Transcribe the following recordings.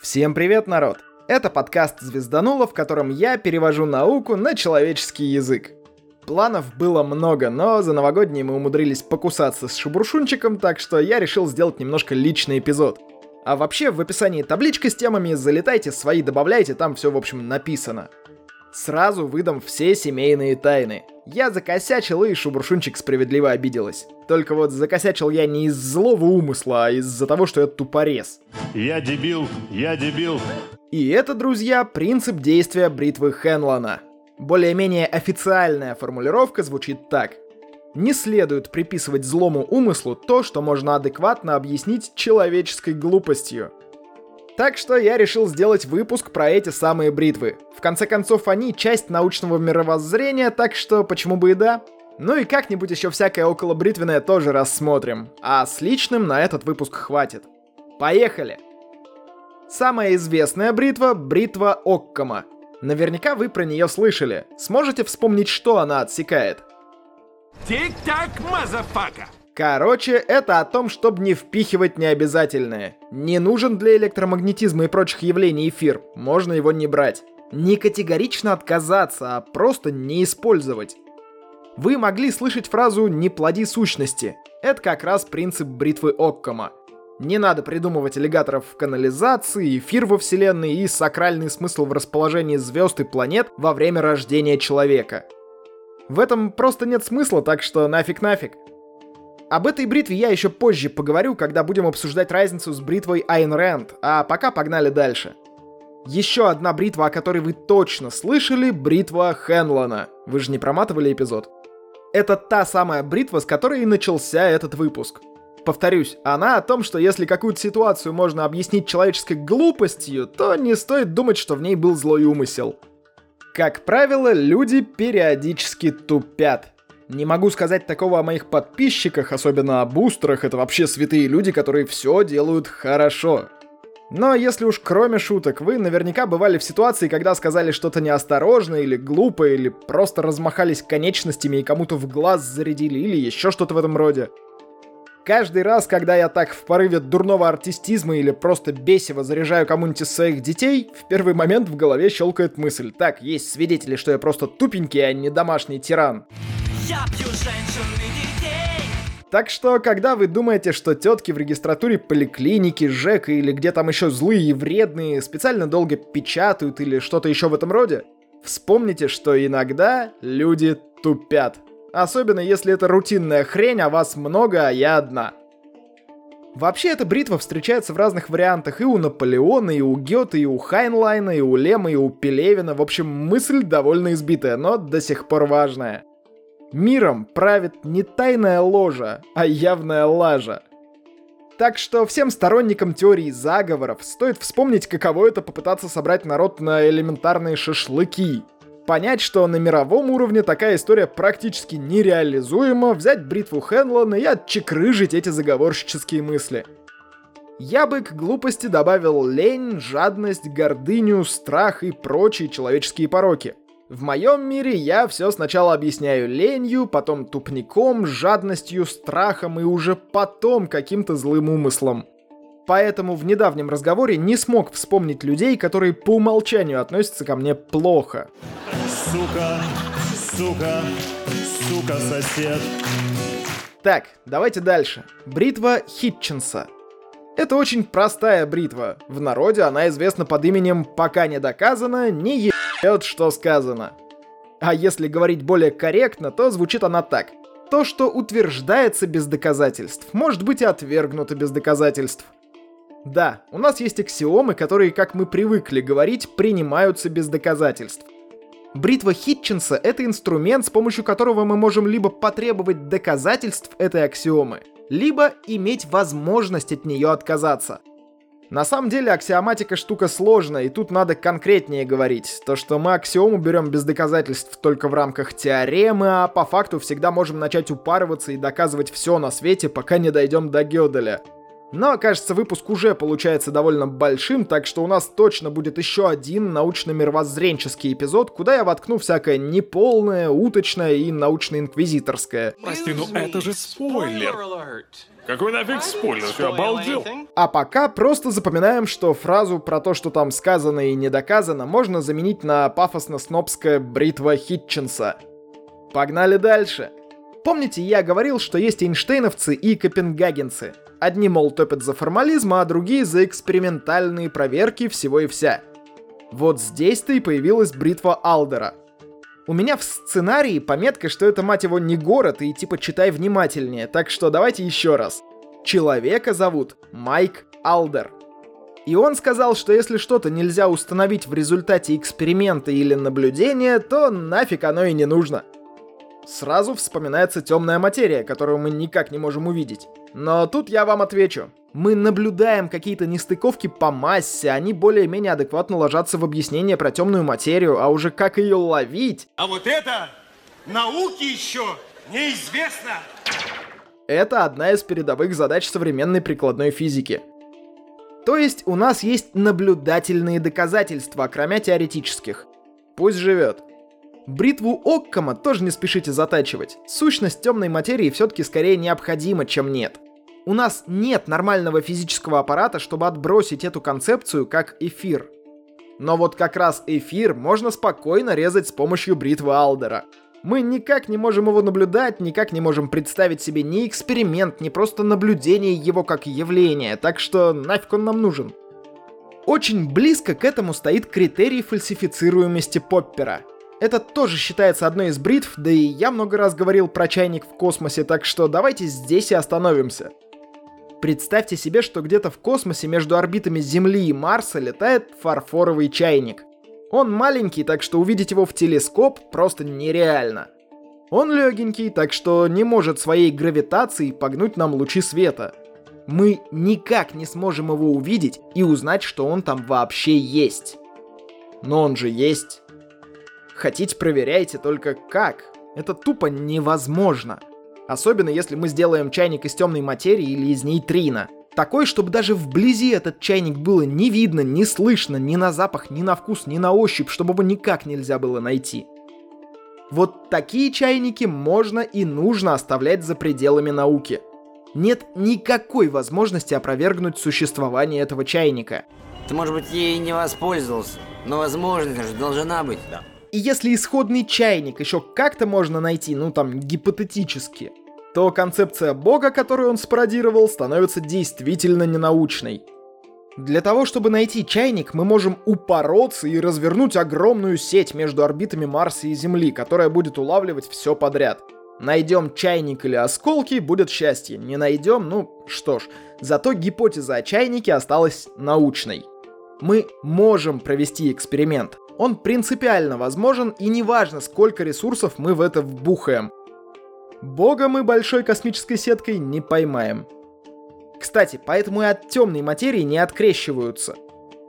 Всем привет, народ! Это подкаст «Звезданула», в котором я перевожу науку на человеческий язык. Планов было много, но за новогодние мы умудрились покусаться с Шубуршунчиком, так что я решил сделать немножко личный эпизод. А вообще, в описании табличка с темами, залетайте, свои добавляйте, там все, в общем, написано. Сразу выдам все семейные тайны. Я закосячил, и Шубуршунчик справедливо обиделась. Только вот закосячил я не из злого умысла, а из-за того, что я тупорез. Я дебил, я дебил. И это, друзья, принцип действия бритвы Хенлона. Более-менее официальная формулировка звучит так. Не следует приписывать злому умыслу то, что можно адекватно объяснить человеческой глупостью. Так что я решил сделать выпуск про эти самые бритвы. В конце концов, они часть научного мировоззрения, так что почему бы и да? Ну и как-нибудь еще всякое около бритвенное тоже рассмотрим. А с личным на этот выпуск хватит. Поехали! Самая известная бритва — бритва Оккама. Наверняка вы про нее слышали. Сможете вспомнить, что она отсекает? Тик-так, мазафака! Короче, это о том, чтобы не впихивать необязательное. Не нужен для электромагнетизма и прочих явлений эфир, можно его не брать. Не категорично отказаться, а просто не использовать. Вы могли слышать фразу «не плоди сущности». Это как раз принцип бритвы Оккама. Не надо придумывать аллигаторов в канализации, эфир во вселенной и сакральный смысл в расположении звезд и планет во время рождения человека. В этом просто нет смысла, так что нафиг-нафиг. Об этой бритве я еще позже поговорю, когда будем обсуждать разницу с бритвой Айн Рэнд, а пока погнали дальше. Еще одна бритва, о которой вы точно слышали, бритва Хенлона. Вы же не проматывали эпизод? Это та самая бритва, с которой и начался этот выпуск. Повторюсь, она о том, что если какую-то ситуацию можно объяснить человеческой глупостью, то не стоит думать, что в ней был злой умысел. Как правило, люди периодически тупят. Не могу сказать такого о моих подписчиках, особенно о бустерах, это вообще святые люди, которые все делают хорошо. Но если уж кроме шуток, вы наверняка бывали в ситуации, когда сказали что-то неосторожное или глупое, или просто размахались конечностями и кому-то в глаз зарядили, или еще что-то в этом роде. Каждый раз, когда я так в порыве дурного артистизма или просто бесиво заряжаю кому-нибудь из своих детей, в первый момент в голове щелкает мысль. Так, есть свидетели, что я просто тупенький, а не домашний тиран. Я пью женщин и детей. Так что, когда вы думаете, что тетки в регистратуре поликлиники, ЖЭК или где там еще злые и вредные специально долго печатают или что-то еще в этом роде, вспомните, что иногда люди тупят. Особенно если это рутинная хрень, а вас много, а я одна. Вообще, эта бритва встречается в разных вариантах и у Наполеона, и у Гёте, и у Хайнлайна, и у Лема, и у Пелевина. В общем, мысль довольно избитая, но до сих пор важная. Миром правит не тайная ложа, а явная лажа. Так что всем сторонникам теории заговоров стоит вспомнить, каково это попытаться собрать народ на элементарные шашлыки. Понять, что на мировом уровне такая история практически нереализуема, взять бритву Хенлона и отчекрыжить эти заговорщические мысли. Я бы к глупости добавил лень, жадность, гордыню, страх и прочие человеческие пороки – в моем мире я все сначала объясняю ленью, потом тупником, жадностью, страхом и уже потом каким-то злым умыслом. Поэтому в недавнем разговоре не смог вспомнить людей, которые по умолчанию относятся ко мне плохо. Сука, сука, сука, сосед. Так, давайте дальше. Бритва Хитченса. Это очень простая бритва. В народе она известна под именем «пока не доказано, не е вот что сказано. А если говорить более корректно, то звучит она так. То, что утверждается без доказательств, может быть и отвергнуто без доказательств. Да, у нас есть аксиомы, которые, как мы привыкли говорить, принимаются без доказательств. Бритва Хитченса — это инструмент, с помощью которого мы можем либо потребовать доказательств этой аксиомы, либо иметь возможность от нее отказаться. На самом деле аксиоматика штука сложная, и тут надо конкретнее говорить. То, что мы аксиому берем без доказательств только в рамках теоремы, а по факту всегда можем начать упарываться и доказывать все на свете, пока не дойдем до Гёделя. Но, кажется, выпуск уже получается довольно большим, так что у нас точно будет еще один научно-мировоззренческий эпизод, куда я воткну всякое неполное, уточное и научно-инквизиторское. Прости, ну это же спойлер. Какой нафиг спойлер? Ты обалдел? А пока просто запоминаем, что фразу про то, что там сказано и не доказано, можно заменить на пафосно-снобское бритва Хитченса. Погнали дальше. Помните, я говорил, что есть эйнштейновцы и копенгагенцы. Одни, мол, топят за формализм, а другие за экспериментальные проверки всего и вся. Вот здесь-то и появилась бритва Алдера. У меня в сценарии пометка, что это, мать его, не город, и типа читай внимательнее, так что давайте еще раз. Человека зовут Майк Алдер. И он сказал, что если что-то нельзя установить в результате эксперимента или наблюдения, то нафиг оно и не нужно. Сразу вспоминается темная материя, которую мы никак не можем увидеть. Но тут я вам отвечу. Мы наблюдаем какие-то нестыковки по массе, они более-менее адекватно ложатся в объяснение про темную материю, а уже как ее ловить... А вот это науке еще неизвестно. Это одна из передовых задач современной прикладной физики. То есть у нас есть наблюдательные доказательства, кроме теоретических. Пусть живет. Бритву Оккама тоже не спешите затачивать. Сущность темной материи все-таки скорее необходима, чем нет. У нас нет нормального физического аппарата, чтобы отбросить эту концепцию как эфир. Но вот как раз эфир можно спокойно резать с помощью бритвы Алдера. Мы никак не можем его наблюдать, никак не можем представить себе ни эксперимент, ни просто наблюдение его как явления, так что нафиг он нам нужен. Очень близко к этому стоит критерий фальсифицируемости Поппера — это тоже считается одной из бритв, да и я много раз говорил про чайник в космосе, так что давайте здесь и остановимся. Представьте себе, что где-то в космосе между орбитами Земли и Марса летает фарфоровый чайник. Он маленький, так что увидеть его в телескоп просто нереально. Он легенький, так что не может своей гравитацией погнуть нам лучи света. Мы никак не сможем его увидеть и узнать, что он там вообще есть. Но он же есть. Хотите проверяйте, только как? Это тупо невозможно. Особенно если мы сделаем чайник из темной материи или из нейтрино. Такой, чтобы даже вблизи этот чайник было не видно, не слышно, ни на запах, ни на вкус, ни на ощупь, чтобы его никак нельзя было найти. Вот такие чайники можно и нужно оставлять за пределами науки. Нет никакой возможности опровергнуть существование этого чайника. Ты, может быть, ей не воспользовался, но возможность же должна быть. Да. И если исходный чайник еще как-то можно найти, ну там, гипотетически, то концепция бога, которую он спародировал, становится действительно ненаучной. Для того, чтобы найти чайник, мы можем упороться и развернуть огромную сеть между орбитами Марса и Земли, которая будет улавливать все подряд. Найдем чайник или осколки, будет счастье. Не найдем, ну что ж. Зато гипотеза о чайнике осталась научной. Мы можем провести эксперимент. Он принципиально возможен и неважно, сколько ресурсов мы в это вбухаем. Бога мы большой космической сеткой не поймаем. Кстати, поэтому и от темной материи не открещиваются.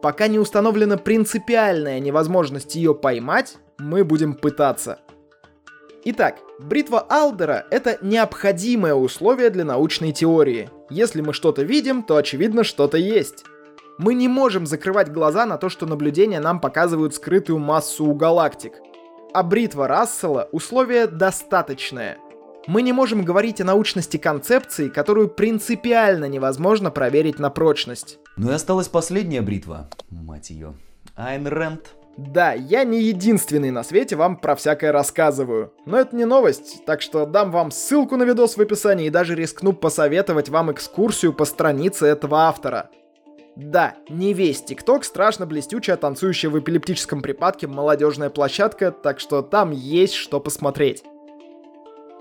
Пока не установлена принципиальная невозможность ее поймать, мы будем пытаться. Итак, бритва Алдера — это необходимое условие для научной теории. Если мы что-то видим, то очевидно что-то есть. Мы не можем закрывать глаза на то, что наблюдения нам показывают скрытую массу у галактик. А бритва Рассела — условие достаточное. Мы не можем говорить о научности концепции, которую принципиально невозможно проверить на прочность. Ну и осталась последняя бритва, мать ее. Айн Рэнд. Да, я не единственный на свете вам про всякое рассказываю. Но это не новость, так что дам вам ссылку на видос в описании и даже рискну посоветовать вам экскурсию по странице этого автора. Да, не весь ТикТок страшно блестючая, танцующая в эпилептическом припадке молодежная площадка, так что там есть что посмотреть.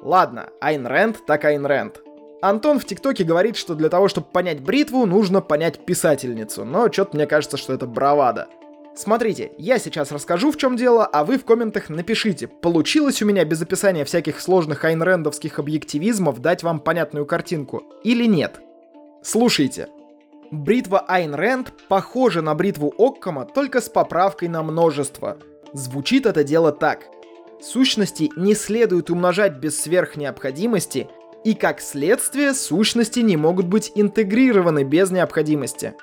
Ладно, Айн Рэнд так Айн Рэнд. Антон в ТикТоке говорит, что для того, чтобы понять бритву, нужно понять писательницу, но что-то мне кажется, что это бравада. Смотрите, я сейчас расскажу, в чем дело, а вы в комментах напишите, получилось у меня без описания всяких сложных айнрендовских объективизмов дать вам понятную картинку или нет. Слушайте, Бритва Айн Рэнд похожа на бритву Оккама, только с поправкой на множество. Звучит это дело так. Сущности не следует умножать без сверхнеобходимости, И как следствие, сущности не могут быть интегрированы без необходимости.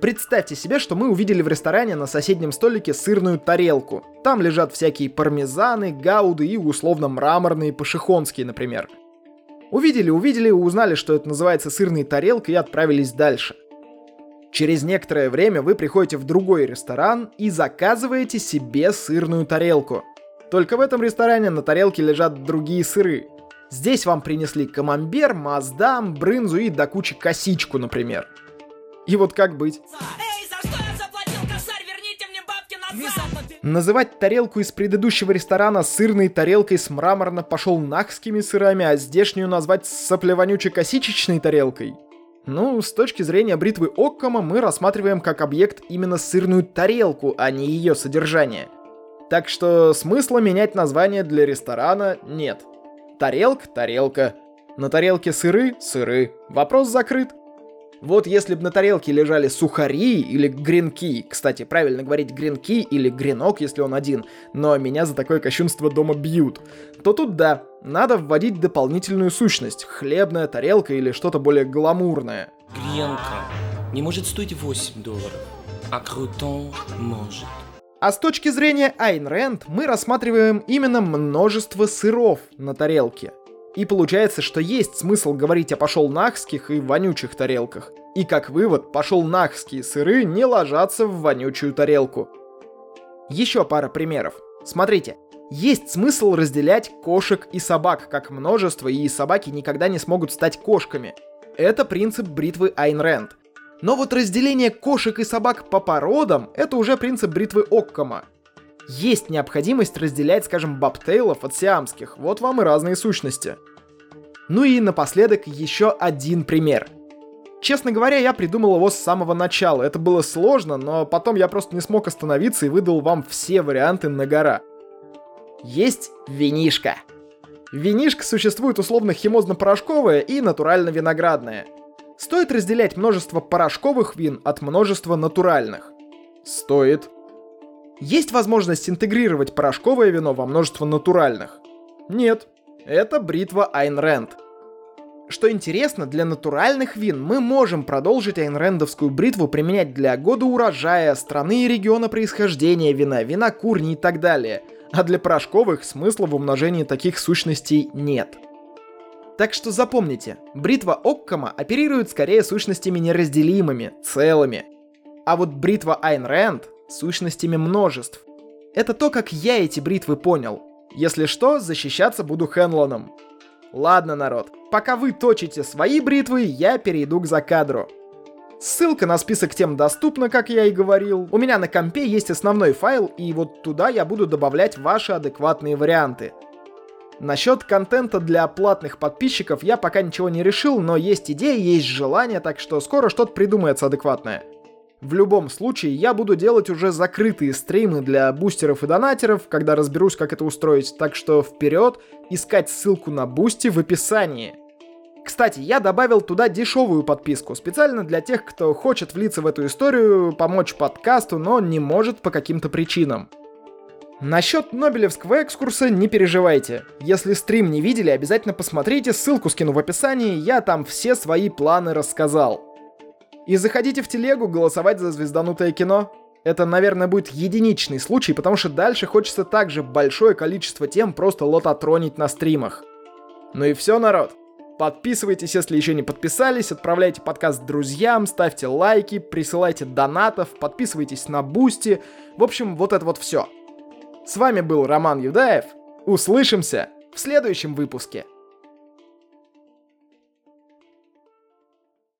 Представьте себе, что мы увидели в ресторане на соседнем столике сырную тарелку. Там лежат всякие пармезаны, гауды и условно мраморные пашихонские, например. Увидели, увидели, узнали, что это называется сырной тарелкой и отправились дальше. Через некоторое время вы приходите в другой ресторан и заказываете себе сырную тарелку. Только в этом ресторане на тарелке лежат другие сыры. Здесь вам принесли камамбер, маздам, брынзу и до кучи косичку, например. И вот как быть? Эй, за что я заплатил, косарь, верните мне бабки назад! Называть тарелку из предыдущего ресторана сырной тарелкой с мраморно пошел нахскими сырами, а здешнюю назвать соплевонюче-косичечной тарелкой? Ну, с точки зрения бритвы Оккома мы рассматриваем как объект именно сырную тарелку, а не ее содержание. Так что смысла менять название для ресторана нет. Тарелка – тарелка. На тарелке сыры – сыры. Вопрос закрыт. Вот если бы на тарелке лежали сухари или гренки, кстати, правильно говорить гренки или гренок, если он один, но меня за такое кощунство дома бьют, то тут да, надо вводить дополнительную сущность, хлебная тарелка или что-то более гламурное. Гренка не может стоить 8 долларов, а крутон может. А с точки зрения Айн Рэнд мы рассматриваем именно множество сыров на тарелке – и получается, что есть смысл говорить о пошел нахских и вонючих тарелках. И как вывод, пошел нахские сыры не ложатся в вонючую тарелку. Еще пара примеров. Смотрите, есть смысл разделять кошек и собак как множество, и собаки никогда не смогут стать кошками. Это принцип бритвы Айн Рэнд. Но вот разделение кошек и собак по породам — это уже принцип бритвы Оккома. Есть необходимость разделять, скажем, бабтейлов от сиамских. Вот вам и разные сущности. Ну и напоследок еще один пример. Честно говоря, я придумал его с самого начала. Это было сложно, но потом я просто не смог остановиться и выдал вам все варианты на гора. Есть винишка. Винишка существует условно химозно-порошковое и натурально-виноградное. Стоит разделять множество порошковых вин от множества натуральных? Стоит. Есть возможность интегрировать порошковое вино во множество натуральных? Нет. Это бритва Айн Рэнд. Что интересно, для натуральных вин мы можем продолжить айнрендовскую бритву применять для года урожая, страны и региона происхождения вина, вина курни и так далее. А для порошковых смысла в умножении таких сущностей нет. Так что запомните, бритва Оккама оперирует скорее сущностями неразделимыми, целыми. А вот бритва Айн Рэнд сущностями множеств. Это то, как я эти бритвы понял. Если что, защищаться буду Хенлоном. Ладно, народ, пока вы точите свои бритвы, я перейду к закадру. Ссылка на список тем доступна, как я и говорил. У меня на компе есть основной файл, и вот туда я буду добавлять ваши адекватные варианты. Насчет контента для платных подписчиков я пока ничего не решил, но есть идеи, есть желание, так что скоро что-то придумается адекватное. В любом случае, я буду делать уже закрытые стримы для бустеров и донатеров, когда разберусь, как это устроить, так что вперед, искать ссылку на бусти в описании. Кстати, я добавил туда дешевую подписку, специально для тех, кто хочет влиться в эту историю, помочь подкасту, но не может по каким-то причинам. Насчет Нобелевского экскурса не переживайте. Если стрим не видели, обязательно посмотрите, ссылку скину в описании, я там все свои планы рассказал. И заходите в телегу голосовать за звезданутое кино. Это, наверное, будет единичный случай, потому что дальше хочется также большое количество тем просто лототронить на стримах. Ну и все, народ. Подписывайтесь, если еще не подписались, отправляйте подкаст друзьям, ставьте лайки, присылайте донатов, подписывайтесь на Бусти. В общем, вот это вот все. С вами был Роман Юдаев. Услышимся в следующем выпуске.